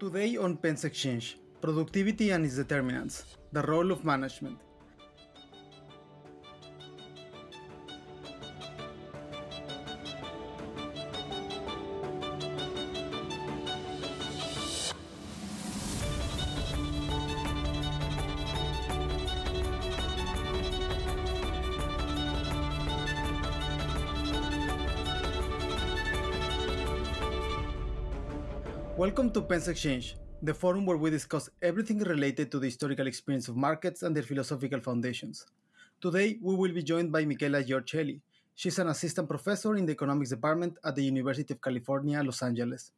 Today on Pens Exchange, productivity and its determinants, the role of management. Welcome to Pens Exchange, the forum where we discuss everything related to the historical experience of markets and their philosophical foundations. Today, we will be joined by Michela Giorcelli. She's an assistant professor in the economics department at the University of California, Los Angeles.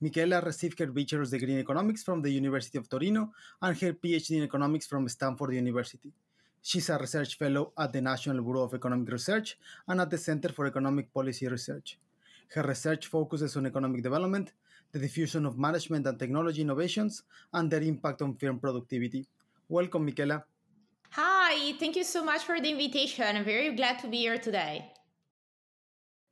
Michela received her bachelor's degree in economics from the University of Torino and her PhD in economics from Stanford University. She's a research fellow at the National Bureau of Economic Research and at the Center for Economic Policy Research. Her research focuses on economic development, the diffusion of management and technology innovations, and their impact on firm productivity. Welcome, Michela. Hi, thank you so much for the invitation. I'm very glad to be here today.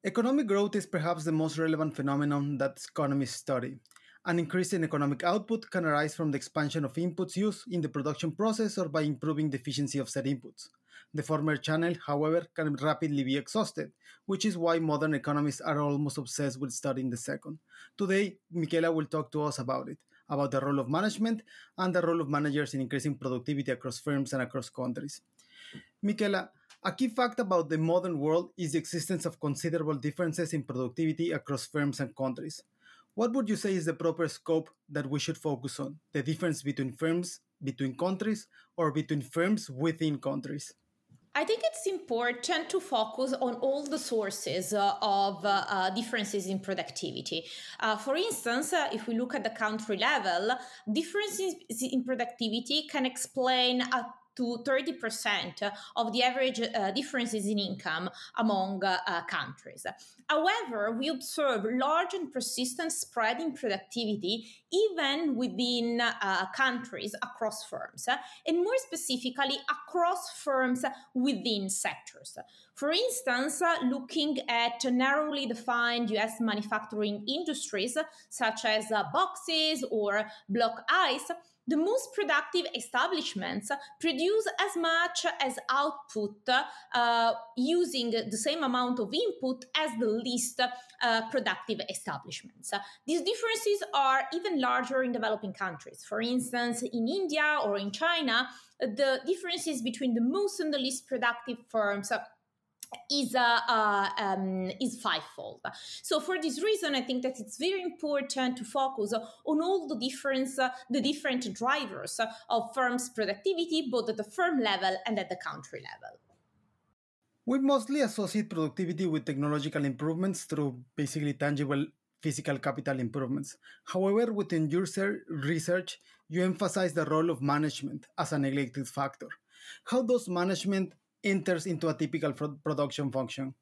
Economic growth is perhaps the most relevant phenomenon that economists study. An increase in economic output can arise from the expansion of inputs used in the production process or by improving the efficiency of said inputs. The former channel, however, can rapidly be exhausted, which is why modern economists are almost obsessed with studying the second. Today, Michela will talk to us about it, about the role of management and the role of managers in increasing productivity across firms and across countries. Michela, a key fact about the modern world is the existence of considerable differences in productivity across firms and countries. What would you say is the proper scope that we should focus on? The difference between firms, between countries, or between firms within countries? I think it's important to focus on all the sources uh, of uh, uh, differences in productivity. Uh, for instance, uh, if we look at the country level, differences in productivity can explain a to 30% of the average uh, differences in income among uh, uh, countries. However, we observe large and persistent spread in productivity even within uh, countries across firms, and more specifically across firms within sectors. For instance, looking at narrowly defined US manufacturing industries such as boxes or block ice, the most productive establishments produce as much as output uh, using the same amount of input as the least uh, productive establishments. These differences are even larger in developing countries. For instance, in India or in China, the differences between the most and the least productive firms is uh, uh, um, is fivefold. So for this reason, I think that it's very important to focus on all the different uh, the different drivers of firms' productivity, both at the firm level and at the country level. We mostly associate productivity with technological improvements through basically tangible physical capital improvements. However, within your research, you emphasize the role of management as a neglected factor. How does management enters into a typical production function?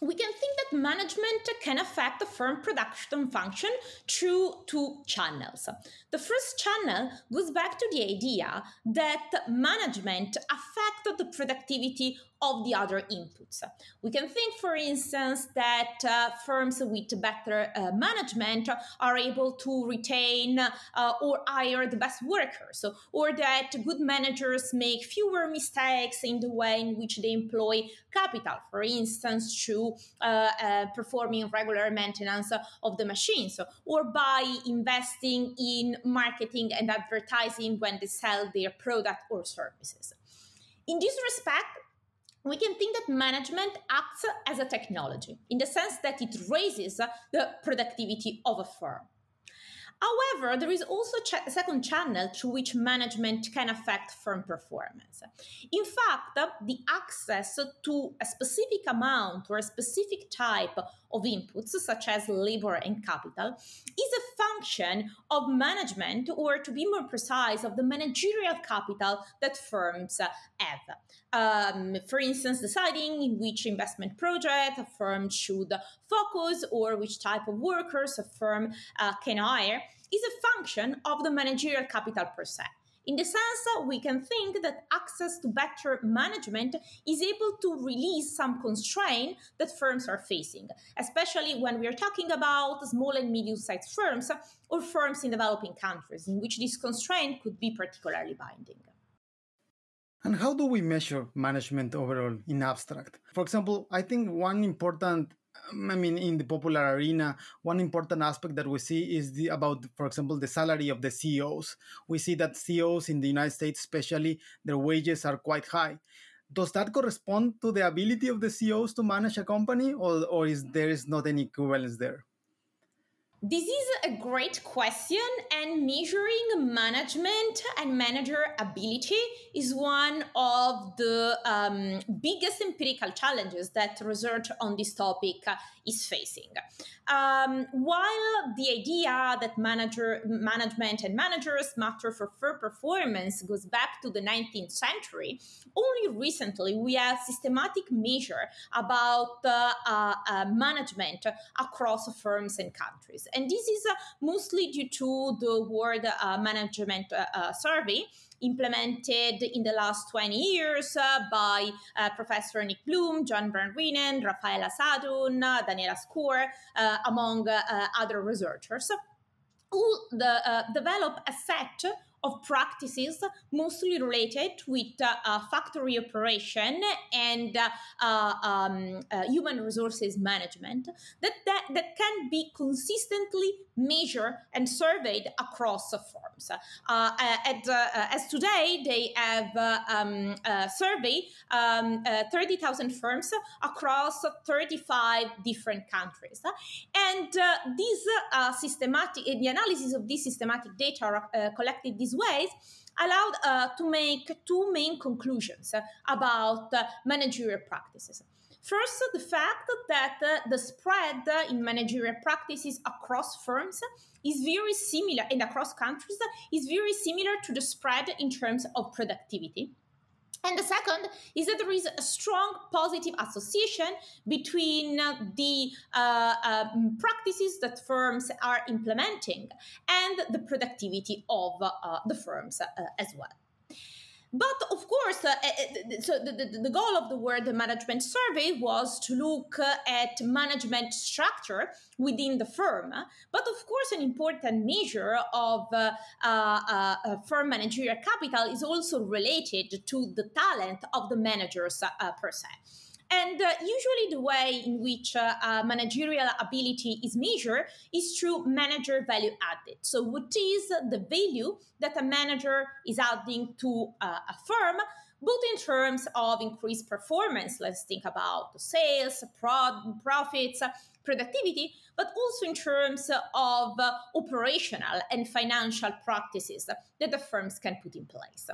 We can think that management can affect the firm production function through two channels. The first channel goes back to the idea that management affects the productivity of the other inputs. We can think, for instance, that uh, firms with better uh, management are able to retain uh, or hire the best workers, or that good managers make fewer mistakes in the way in which they employ capital, for instance, through uh, uh, performing regular maintenance of the machines, or by investing in marketing and advertising when they sell their product or services. In this respect, we can think that management acts as a technology in the sense that it raises the productivity of a firm. However, there is also a second channel through which management can affect firm performance. In fact, the access to a specific amount or a specific type of inputs, such as labor and capital, is a function of management, or to be more precise, of the managerial capital that firms have. Um, for instance, deciding in which investment project a firm should focus or which type of workers a firm uh, can hire is a function of the managerial capital per se. In the sense we can think that access to better management is able to release some constraint that firms are facing, especially when we are talking about small and medium-sized firms or firms in developing countries, in which this constraint could be particularly binding. And how do we measure management overall in abstract? For example, I think one important Um, I mean, in the popular arena, one important aspect that we see is the about, for example, the salary of the CEOs. We see that CEOs in the United States, especially, their wages are quite high. Does that correspond to the ability of the CEOs to manage a company, or, or is there is not any equivalence there? This is a great question, and measuring management and manager ability is one of the um, biggest empirical challenges that research on this topic is facing. Um, while the idea that manager management and managers matter for firm performance goes back to the 19th century, only recently we have systematic measure about uh, uh, management across firms and countries. And this is uh, mostly due to the World uh, Management uh, Survey implemented in the last 20 years uh, by uh, Professor Nick Bloom, John Reenen, Raffaella Sadun, uh, Daniela Scur, among other researchers, who the, develop a set of practices mostly related with uh, uh, factory operation and uh, uh um, human resources management that, that, that can be consistently measured and surveyed across firms. Uh, at, as today, they have um, surveyed um, 30,000 firms across 35 different countries. And these systematic, the analysis of these systematic data collected these ways allowed uh, to make two main conclusions about uh, managerial practices. First, the fact that uh, the spread in managerial practices across firms is very similar and across countries is very similar to the spread in terms of productivity. And the second is that there is a strong positive association between uh, the uh, um, practices that firms are implementing and the productivity of uh, the firms uh, as well. But of course, uh, eh, eh, so the, the, the, goal of the World Management Survey was to look uh, at management structure within the firm. But of course, an important measure of uh, uh, uh firm managerial capital is also related to the talent of the managers uh, per se. And uh, usually, the way in which uh, uh, managerial ability is measured is through manager value added. So, what is the value that a manager is adding to a firm? both in terms of increased performance, let's think about sales, prod, profits, productivity, but also in terms of uh, operational and financial practices that the firms can put in place.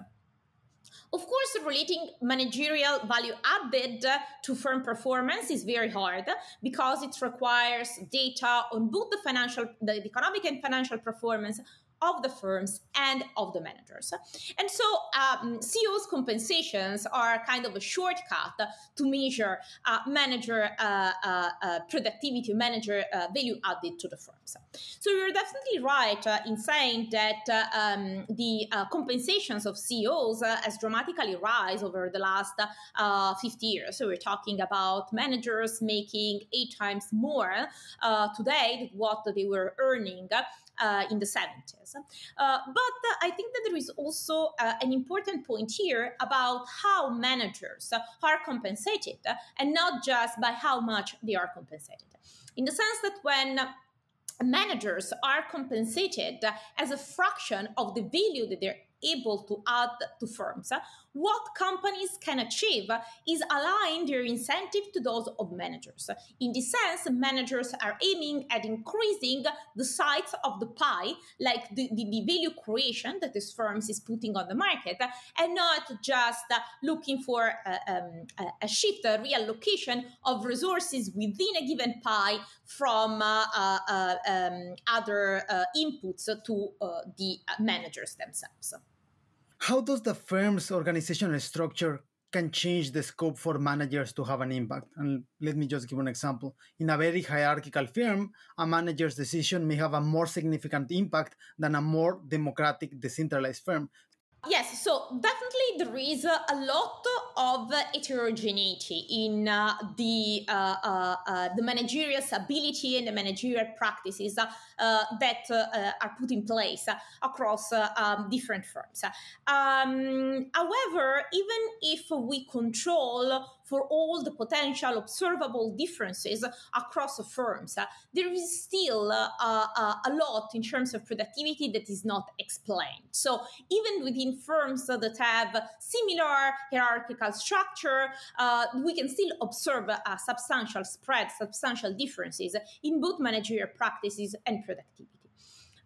Of course, relating managerial value added to firm performance is very hard because it requires data on both the financial, the economic and financial performance of the firms and of the managers. And so um, CEOs' compensations are kind of a shortcut to measure uh, manager uh, uh, uh productivity, manager uh, value added to the firms. So you're definitely right uh, in saying that um, the compensations of CEOs has dramatically rise over the last 50 years. So we're talking about managers making eight times more today than what they were earning uh, in the 70s. Uh, but I think that there is also uh, an important point here about how managers are compensated and not just by how much they are compensated. In the sense that when managers are compensated as a fraction of the value that they're able to add to firms what companies can achieve is align their incentive to those of managers. In this sense, managers are aiming at increasing the size of the pie, like the, the, the value creation that this firms is putting on the market, and not just looking for a, um, a shift, a reallocation of resources within a given pie from uh, uh, uh um, other uh, inputs to uh, the managers themselves. How does the firm's organizational structure can change the scope for managers to have an impact? And let me just give an example. In a very hierarchical firm, a manager's decision may have a more significant impact than a more democratic, decentralized firm. Yes, so definitely there is a lot of heterogeneity in uh, the uh, uh, uh, the managerial ability and the managerial practices uh, that uh, are put in place across um, different firms. Um, however, even if we control for all the potential observable differences across firms, there is still a lot in terms of productivity that is not explained. So even within firms that have similar hierarchical structure, uh, we can still observe a substantial spread, substantial differences in both managerial practices and productivity.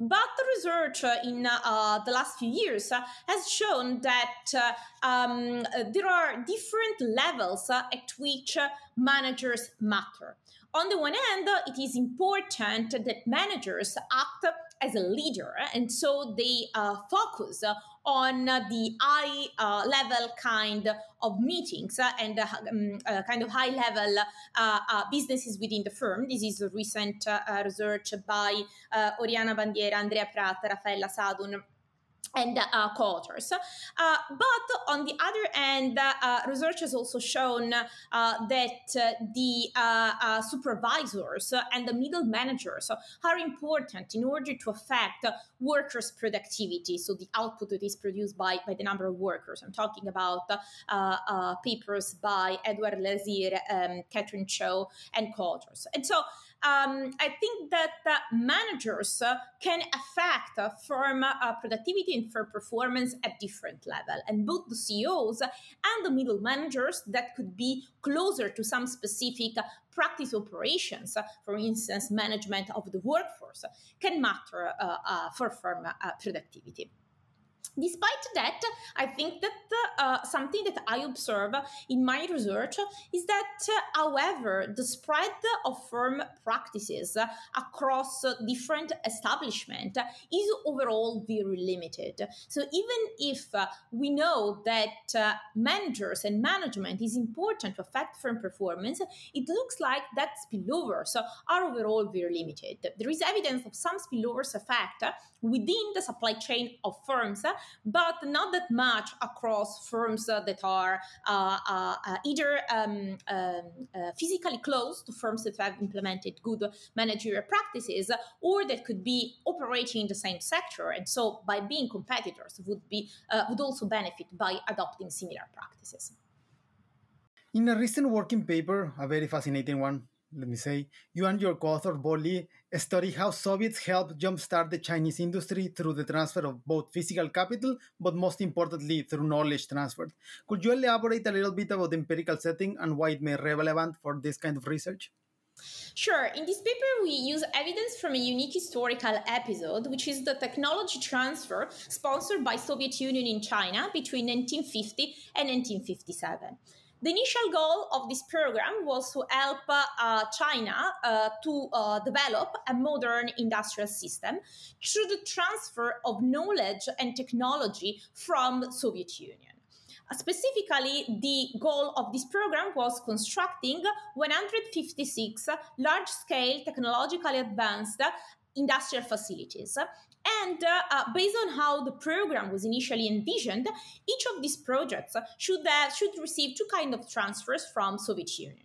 But the research in uh, the last few years uh, has shown that uh, um, there are different levels uh, at which managers matter. On the one hand, it is important that managers act as a leader, and so they uh, focus on the high uh, level kind of meetings and um, uh, kind of high level uh, uh, businesses within the firm. This is a recent research by Oriana Bandiera, Andrea Prat, Raffaella Sadun and uh, co-authors. Uh, but on the other hand, uh, research has also shown uh, that uh, the uh, supervisors and the middle managers are important in order to affect workers' productivity, so the output that is produced by, by the number of workers. I'm talking about papers by Edward Lazear, um, Catherine Cho, and co-authors. And so um, I think that managers can affect firm productivity and firm performance at different level, and both the CEOs and the middle managers that could be closer to some specific practice operations, for instance, management of the workforce, can matter uh, uh, for firm uh, productivity. Despite that, I think that uh, something that I observe in my research is that, uh, however, the spread of firm practices across different establishments is overall very limited. So even if uh, we know that uh, managers and management is important to affect firm performance, it looks like that spillovers are overall very limited. There is evidence of some spillovers effect within the supply chain of firms, but not that much across firms that are uh, uh, uh, either um, um, physically close to firms that have implemented good managerial practices or that could be operating in the same sector and so by being competitors would be would also benefit by adopting similar practices. In a recent working paper, a very fascinating one, let me say, you and your co-author Bo Li study how Soviets helped jumpstart the Chinese industry through the transfer of both physical capital, but most importantly through knowledge transfer. Could you elaborate a little bit about the empirical setting and why it may be relevant for this kind of research? Sure. In this paper, we use evidence from a unique historical episode, which is the technology transfer sponsored by Soviet Union in China between 1950 and 1957. The initial goal of this program was to help uh, China uh, to uh, develop a modern industrial system through the transfer of knowledge and technology from Soviet Union. Uh, specifically, the goal of this program was constructing 156 large-scale technologically advanced industrial facilities and uh, uh, based on how the program was initially envisioned, each of these projects should, uh, should receive two kinds of transfers from Soviet Union.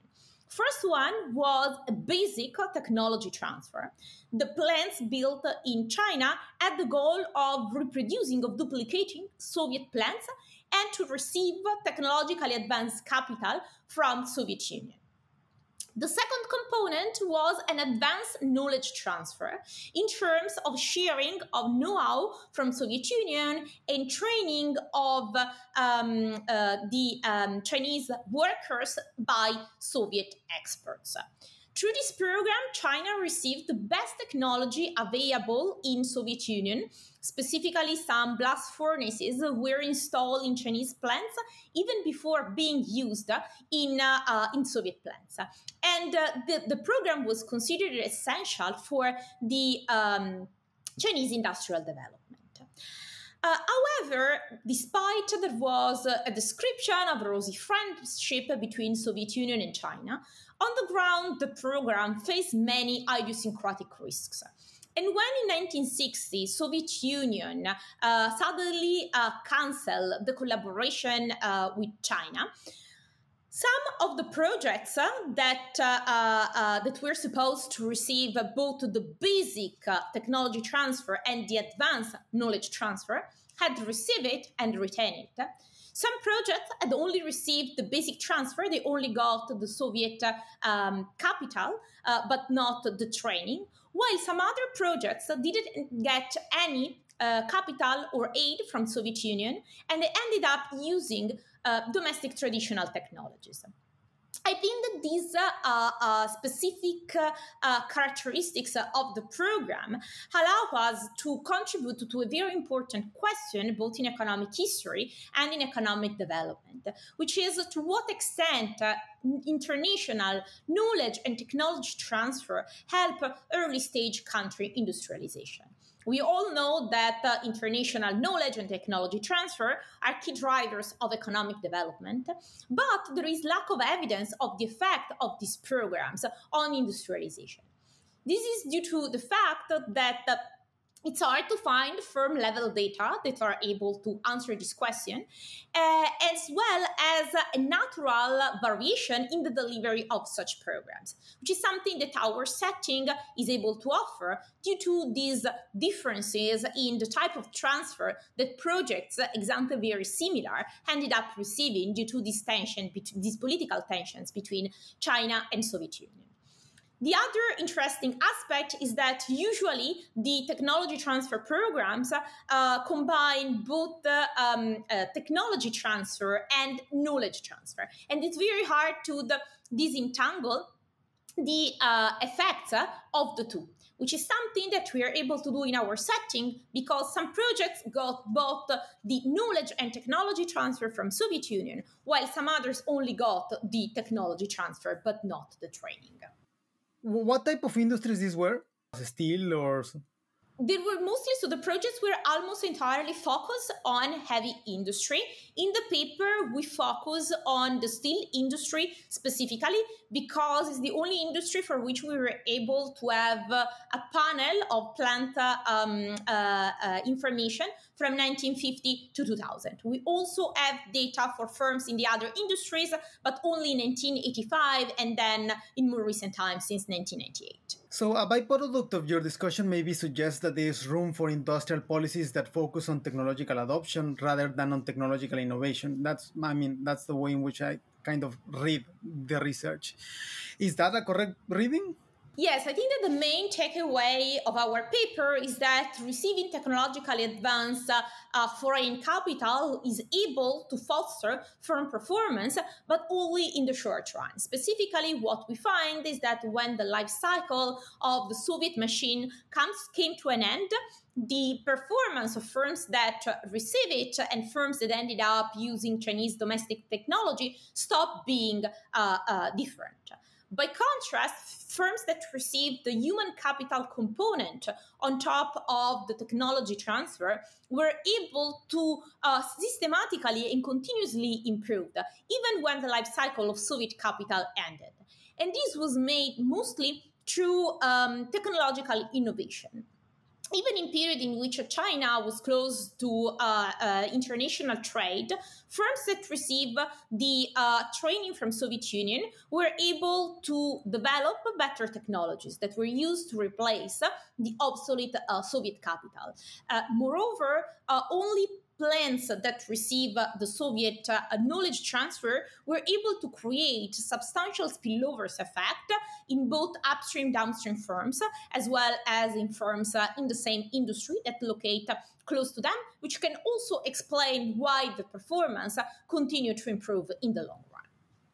First one was a basic technology transfer. The plants built in China had the goal of reproducing, of duplicating Soviet plants and to receive technologically advanced capital from Soviet Union. The second component was an advanced knowledge transfer in terms of sharing of know-how from Soviet Union and training of um, uh, the um, Chinese workers by Soviet experts. Through this program, China received the best technology available in Soviet Union. Specifically, some blast furnaces were installed in Chinese plants even before being used in, uh, uh, in Soviet plants. And uh, the, the program was considered essential for the um, Chinese industrial development. Uh, however, despite there was a description of a rosy friendship between Soviet Union and China, on the ground, the program faced many idiosyncratic risks. And when in 1960, Soviet Union uh, suddenly uh, canceled the collaboration uh, with China, some of the projects uh, that uh, uh, that were supposed to receive both the basic technology transfer and the advanced knowledge transfer had received it and retained it. Some projects had only received the basic transfer, they only got the Soviet um, capital, uh, but not the training, while some other projects didn't get any uh, capital or aid from Soviet Union, and they ended up using uh, domestic traditional technologies. I think that these uh, uh, specific uh, characteristics of the program allow us to contribute to a very important question, both in economic history and in economic development, which is to what extent uh, international knowledge and technology transfer help early stage country industrialization. We all know that uh, international knowledge and technology transfer are key drivers of economic development, but there is lack of evidence of the effect of these programs on industrialization. This is due to the fact that it's hard to find firm level data that are able to answer this question, uh, as well as a natural variation in the delivery of such programs, which is something that our setting is able to offer due to these differences in the type of transfer that projects, example very similar, ended up receiving due to this tension, these political tensions between China and Soviet Union. The other interesting aspect is that usually the technology transfer programs uh, combine both the um, uh, technology transfer and knowledge transfer. And it's very hard to the, disentangle the uh, effects of the two which is something that we are able to do in our setting because some projects got both the knowledge and technology transfer from Soviet Union, while some others only got the technology transfer but not the training. What type of industries these were? Steel or they were mostly so the projects were almost entirely focused on heavy industry in the paper we focus on the steel industry specifically because it's the only industry for which we were able to have uh, a panel of plant uh, um, uh, uh information from 1950 to 2000 we also have data for firms in the other industries but only in 1985 and then in more recent times since 1998 so, a byproduct of your discussion maybe suggests that there is room for industrial policies that focus on technological adoption rather than on technological innovation. That's, I mean, that's the way in which I kind of read the research. Is that a correct reading? Yes, I think that the main takeaway of our paper is that receiving technologically advanced uh, uh, foreign capital is able to foster firm performance, but only in the short run. Specifically, what we find is that when the life cycle of the Soviet machine comes came to an end, the performance of firms that receive it and firms that ended up using Chinese domestic technology stopped being uh, uh different. By contrast, firms that received the human capital component on top of the technology transfer were able to uh, systematically and continuously improve, even when the life cycle of Soviet capital ended. And this was made mostly through um, technological innovation even in period in which China was close to uh, uh, international trade, firms that receive the uh, training from Soviet Union were able to develop better technologies that were used to replace the obsolete uh, Soviet capital. Uh, moreover, uh, only plants that receive the Soviet uh, knowledge transfer were able to create substantial spillovers effect in both upstream downstream firms as well as in firms uh, in the same industry that locate close to them, which can also explain why the performance continue to improve in the long run.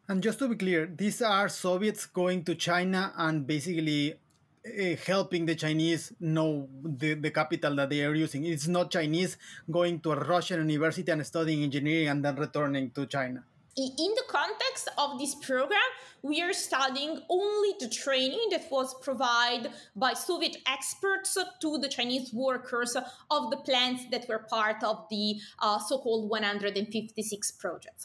And just to be clear, these are Soviets going to China and basically uh, helping the Chinese know the, the capital that they are using. It's not Chinese going to a Russian university and studying engineering and then returning to China. In the context of this program, we are studying only the training that was provided by Soviet experts to the Chinese workers of the plants that were part of the uh, so called 156 projects.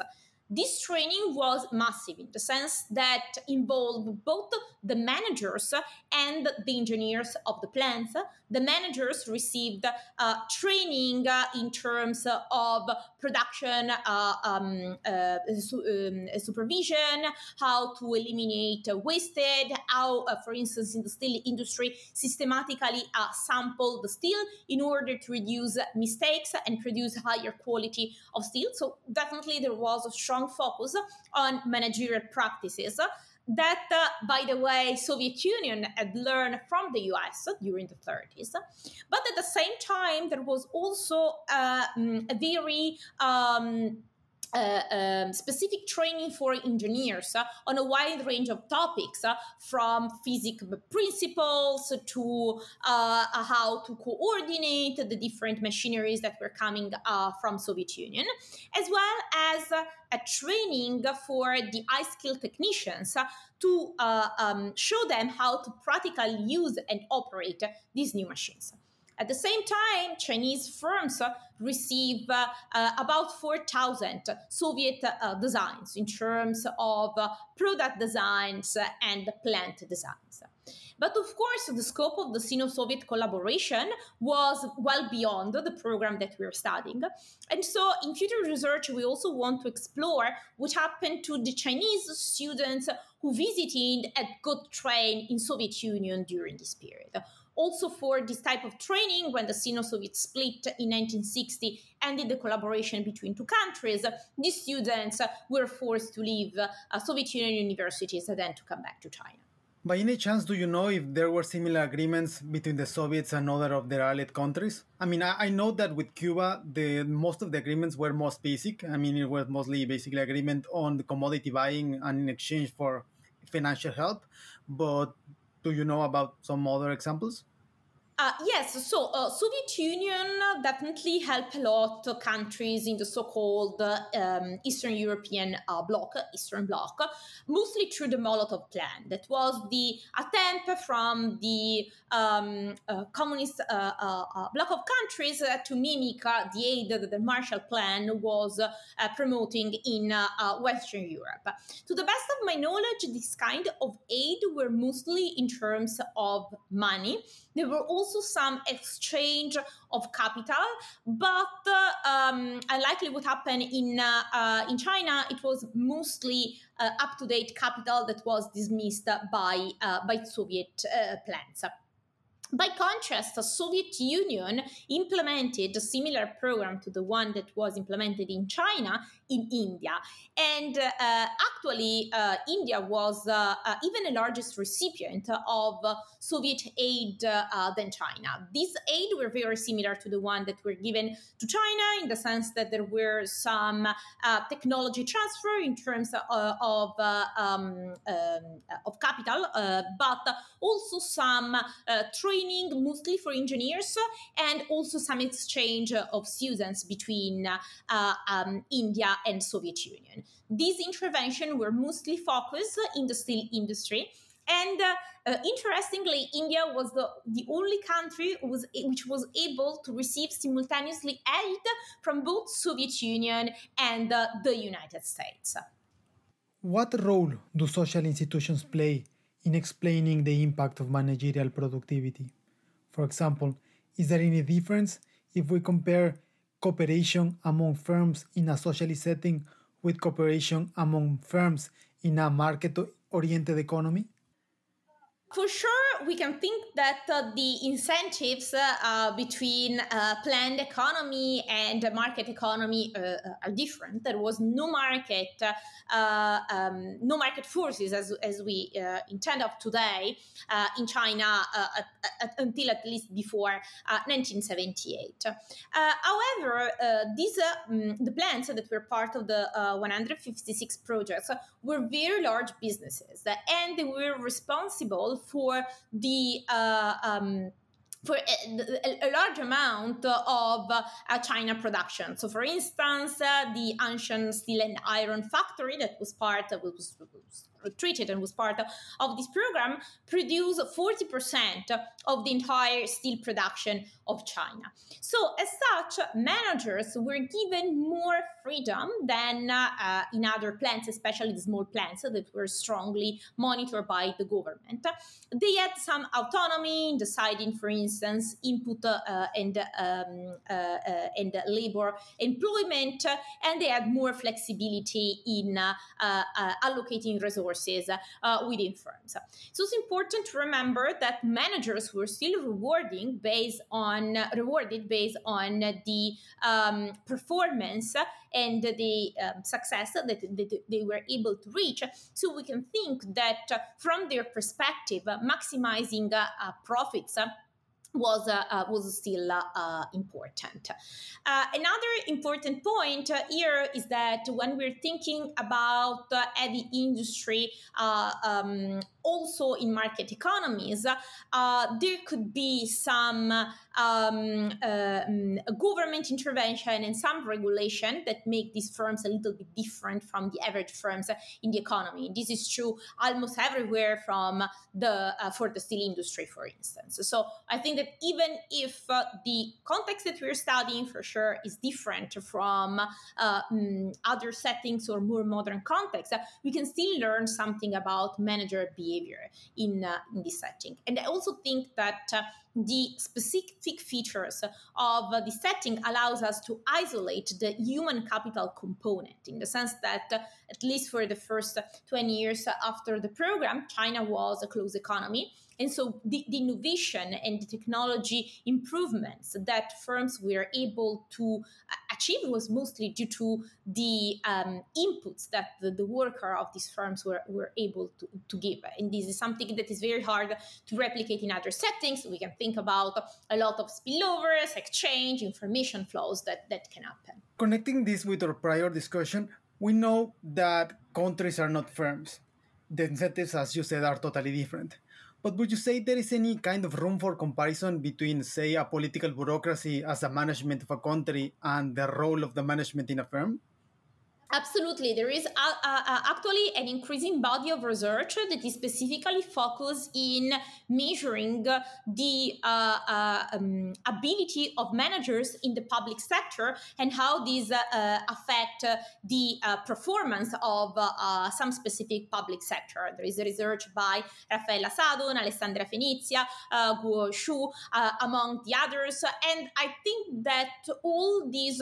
This training was massive in the sense that involved both the managers and the engineers of the plants. The managers received uh, training uh, in terms of production uh, um, uh, su- um, supervision, how to eliminate wasted, how, uh, for instance, in the steel industry, systematically sample the steel in order to reduce mistakes and produce higher quality of steel. So definitely there was a strong focus on managerial practices that, uh, by the way, Soviet Union had learned from the US during the 30s. But at the same time, there was also uh, mm, a very um, uh, um, specific training for engineers uh, on a wide range of topics, uh, from physics principles to uh, how to coordinate the different machineries that were coming uh, from Soviet Union, as well as a training for the high-skilled technicians to um, show them how to practically use and operate these new machines. At the same time, Chinese firms receive uh, uh, about 4,000 Soviet uh, designs in terms of product designs and plant designs. But of course, the scope of the Sino Soviet collaboration was well beyond the program that we are studying. And so, in future research, we also want to explore what happened to the Chinese students who visited and got trained in Soviet Union during this period also for this type of training when the Sino-Soviet split in 1960 ended the collaboration between two countries, these students were forced to leave uh, Soviet Union universities and then to come back to China. By any chance, do you know if there were similar agreements between the Soviets and other of their allied countries? I mean, I, I know that with Cuba, the most of the agreements were most basic. I mean, it was mostly basically agreement on the commodity buying and in exchange for financial help. But do you know about some other examples? Uh, yes, so uh, Soviet Union definitely helped a lot of countries in the so-called um, Eastern European uh, bloc, Eastern Bloc, mostly through the Molotov Plan. That was the attempt from the um, uh, communist uh, uh, bloc of countries to mimic the aid that the Marshall Plan was promoting in Western Europe. To the best of my knowledge, this kind of aid were mostly in terms of money. There were also some exchange of capital, but um, unlikely what happened in uh, uh, in China, it was mostly uh, up to date capital that was dismissed by by Soviet plans. By contrast, the Soviet Union implemented a similar program to the one that was implemented in China in India. And uh, actually, uh, India was uh, uh even the largest recipient of Soviet aid uh, than China. These aid were very similar to the one that were given to China in the sense that there were some uh, technology transfer in terms of, um, um, of capital, but also some training, mostly for engineers, and also some exchange of students between um, India and Soviet Union. These interventions were mostly focused in the steel industry. And uh, uh, interestingly, India was the, the only country was, which was able to receive simultaneously aid from both Soviet Union and uh, the United States. What role do social institutions play in explaining the impact of managerial productivity? For example, is there any difference if we compare cooperation among firms in a socialist setting with cooperation among firms in a market oriented economy? For sure, we can think that uh, the incentives uh, between uh, planned economy and market economy uh, uh, are different. There was no market, uh, um, no market forces as, as we intend of today in China at, at, until at least before 1978. however, these um, the plants that were part of the 156 projects were very large businesses, and they were responsible for the uh, um, for a, a, large amount of uh, China production. So, for instance, uh, the Anshan Steel and Iron Factory that was part of was, was treated and was part of this program, produce 40% of the entire steel production of China. So, as such, managers were given more freedom than uh, in other plants, especially the small plants that were strongly monitored by the government. They had some autonomy in deciding, for instance, input uh, and um, uh, and labor employment, and they had more flexibility in uh, uh, resources within firms. So it's important to remember that managers were still rewarding based on rewarded based on the um, performance and the um, success that, that, they were able to reach. So we can think that uh, from their perspective, uh, maximizing uh, profits was uh, uh, was still uh, important. another important point here is that when we're thinking about the heavy industry um, also in market economies, uh, there could be some um, uh, government intervention and some regulation that make these firms a little bit different from the average firms in the economy. This is true almost everywhere from the uh, for the steel industry, for instance. So I think that even if uh, the context that we're studying for sure is different from um, other settings or more modern contexts, we can still learn something about manager behavior behavior in, uh, in this setting. And I also think that uh, the specific features of the setting allows us to isolate the human capital component in the sense that uh, at least for the first 20 years after the program china was a closed economy and so the, the, innovation and the technology improvements that firms were able to achieve was mostly due to the um, inputs that the, the, worker of these firms were, were able to, to give. And this is something that is very hard to replicate in other settings. We can think about a lot of spillovers, exchange, information flows that, that can happen. Connecting this with our prior discussion, we know that countries are not firms. The incentives, as you said, are totally different. But would you say there is any kind of room for comparison between, say, a political bureaucracy as a management of a country and the role of the management in a firm? Absolutely. There is uh, uh, actually an increasing body of research that is specifically focused in measuring the uh, uh um, ability of managers in the public sector and how these uh, uh, affect the performance of some specific public sector. There is research by Raffaella Sadun, Alessandra Fenizia, Guo Xu, among the others. And I think that all these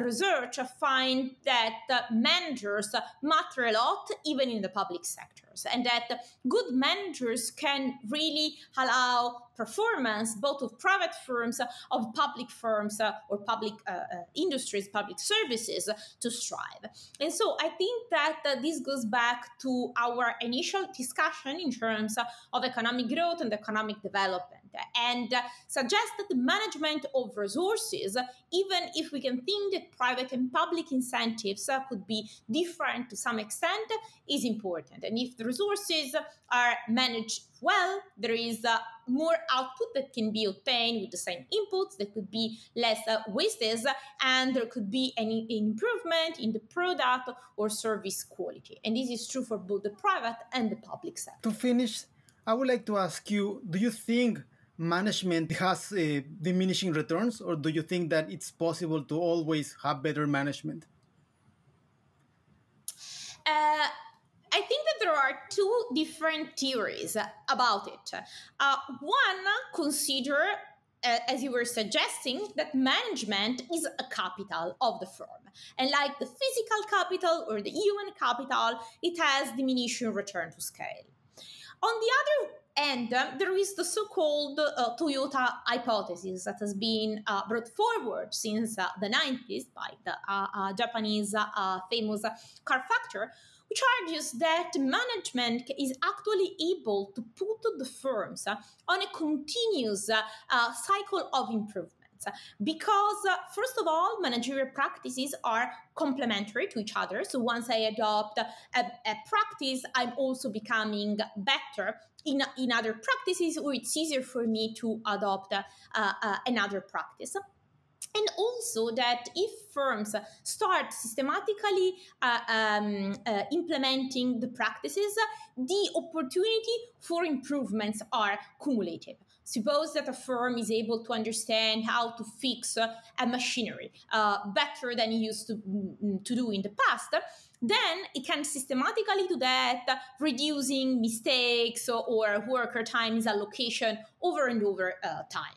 research find that managers matter a lot, even in the public sectors, and that good managers can really allow performance both of private firms, of public firms, or public uh, uh, industries, public services to strive. And so I think that uh, this goes back to our initial discussion in terms of economic growth and economic development and suggest that the management of resources, even if we can think that private and public incentives could be different to some extent, is important. And if the resources are managed well, there is uh, more output that can be obtained with the same inputs. There could be less uh, wastes, and there could be any improvement in the product or service quality. And this is true for both the private and the public sector. To finish, I would like to ask you: Do you think management has uh, diminishing returns, or do you think that it's possible to always have better management? Uh, I think that there are two different theories about it. Uh, one consider uh, as you were suggesting, that management is a capital of the firm. And like the physical capital or the human capital, it has diminishing return to scale. On the other and um, there is the so-called uh, Toyota hypothesis that has been uh, brought forward since uh, the 90s by the uh, uh, Japanese uh, famous car factor, which argues that management is actually able to put the firms on a continuous cycle of improvement because uh, first of all managerial practices are complementary to each other. So once i adopt a, a, practice i'm also becoming better in, in other practices or it's easier for me to adopt uh, uh, another practice and also that if firms start systematically uh, um, uh, implementing the practices, the opportunity for improvements are cumulative. Suppose that a firm is able to understand how to fix a machinery uh, better than it used to, mm, to do in the past then it can systematically do that, reducing mistakes or worker time allocation over and over uh, time.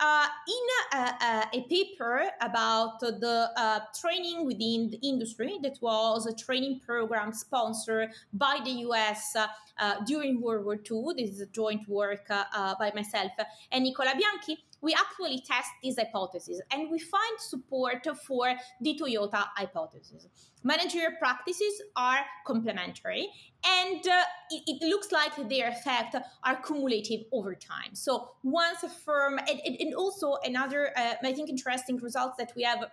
Uh, in a, a, a, paper about the uh, training within the industry, that was a training program sponsored by the US uh, uh, during World War II. This is a joint work uh, uh, by myself and Nicola Bianchi we actually test these hypotheses and we find support for the Toyota hypothesis. Managerial practices are complementary and uh, it, it, looks like their effect are cumulative over time. So once a firm, and, and also another, uh, I think, interesting results that we have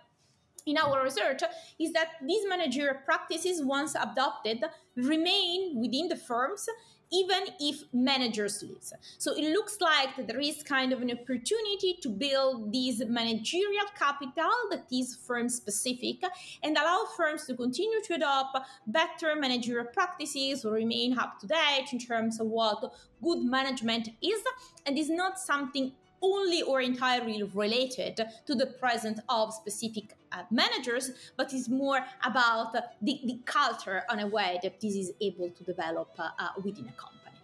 in our research is that these managerial practices, once adopted, remain within the firms even if managers leave. So it looks like there is kind of an opportunity to build this managerial capital that is firm specific and allow firms to continue to adopt better managerial practices or remain up to date in terms of what good management is and is not something only or entirely related to the presence of specific uh, managers, but is more about uh, the, the culture on a way that this is able to develop uh, uh, within a company.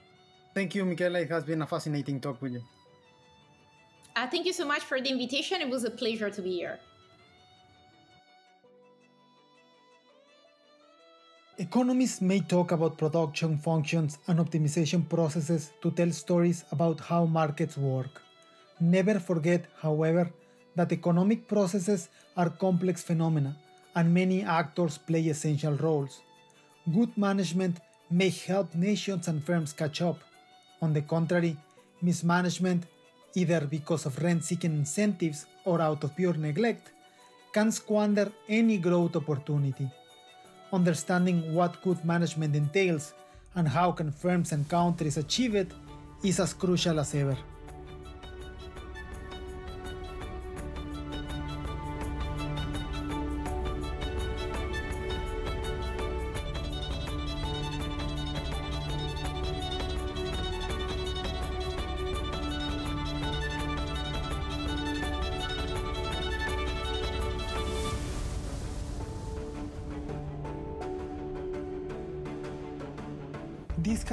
Thank you, Michela. It has been a fascinating talk with you. Uh, thank you so much for the invitation. It was a pleasure to be here. Economists may talk about production functions and optimization processes to tell stories about how markets work. Never forget, however, that economic processes are complex phenomena and many actors play essential roles. Good management may help nations and firms catch up. On the contrary, mismanagement, either because of rent seeking incentives or out of pure neglect, can squander any growth opportunity. Understanding what good management entails and how can firms and countries achieve it is as crucial as ever.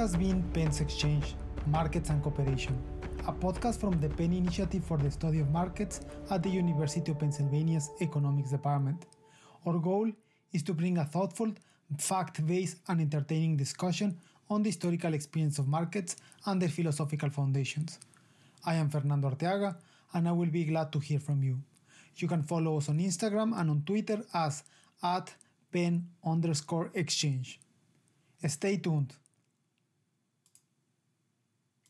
Has been Penn's Exchange, Markets and Cooperation, a podcast from the Penn Initiative for the Study of Markets at the University of Pennsylvania's Economics Department. Our goal is to bring a thoughtful, fact based, and entertaining discussion on the historical experience of markets and their philosophical foundations. I am Fernando Arteaga, and I will be glad to hear from you. You can follow us on Instagram and on Twitter as at Penn underscore exchange. Stay tuned.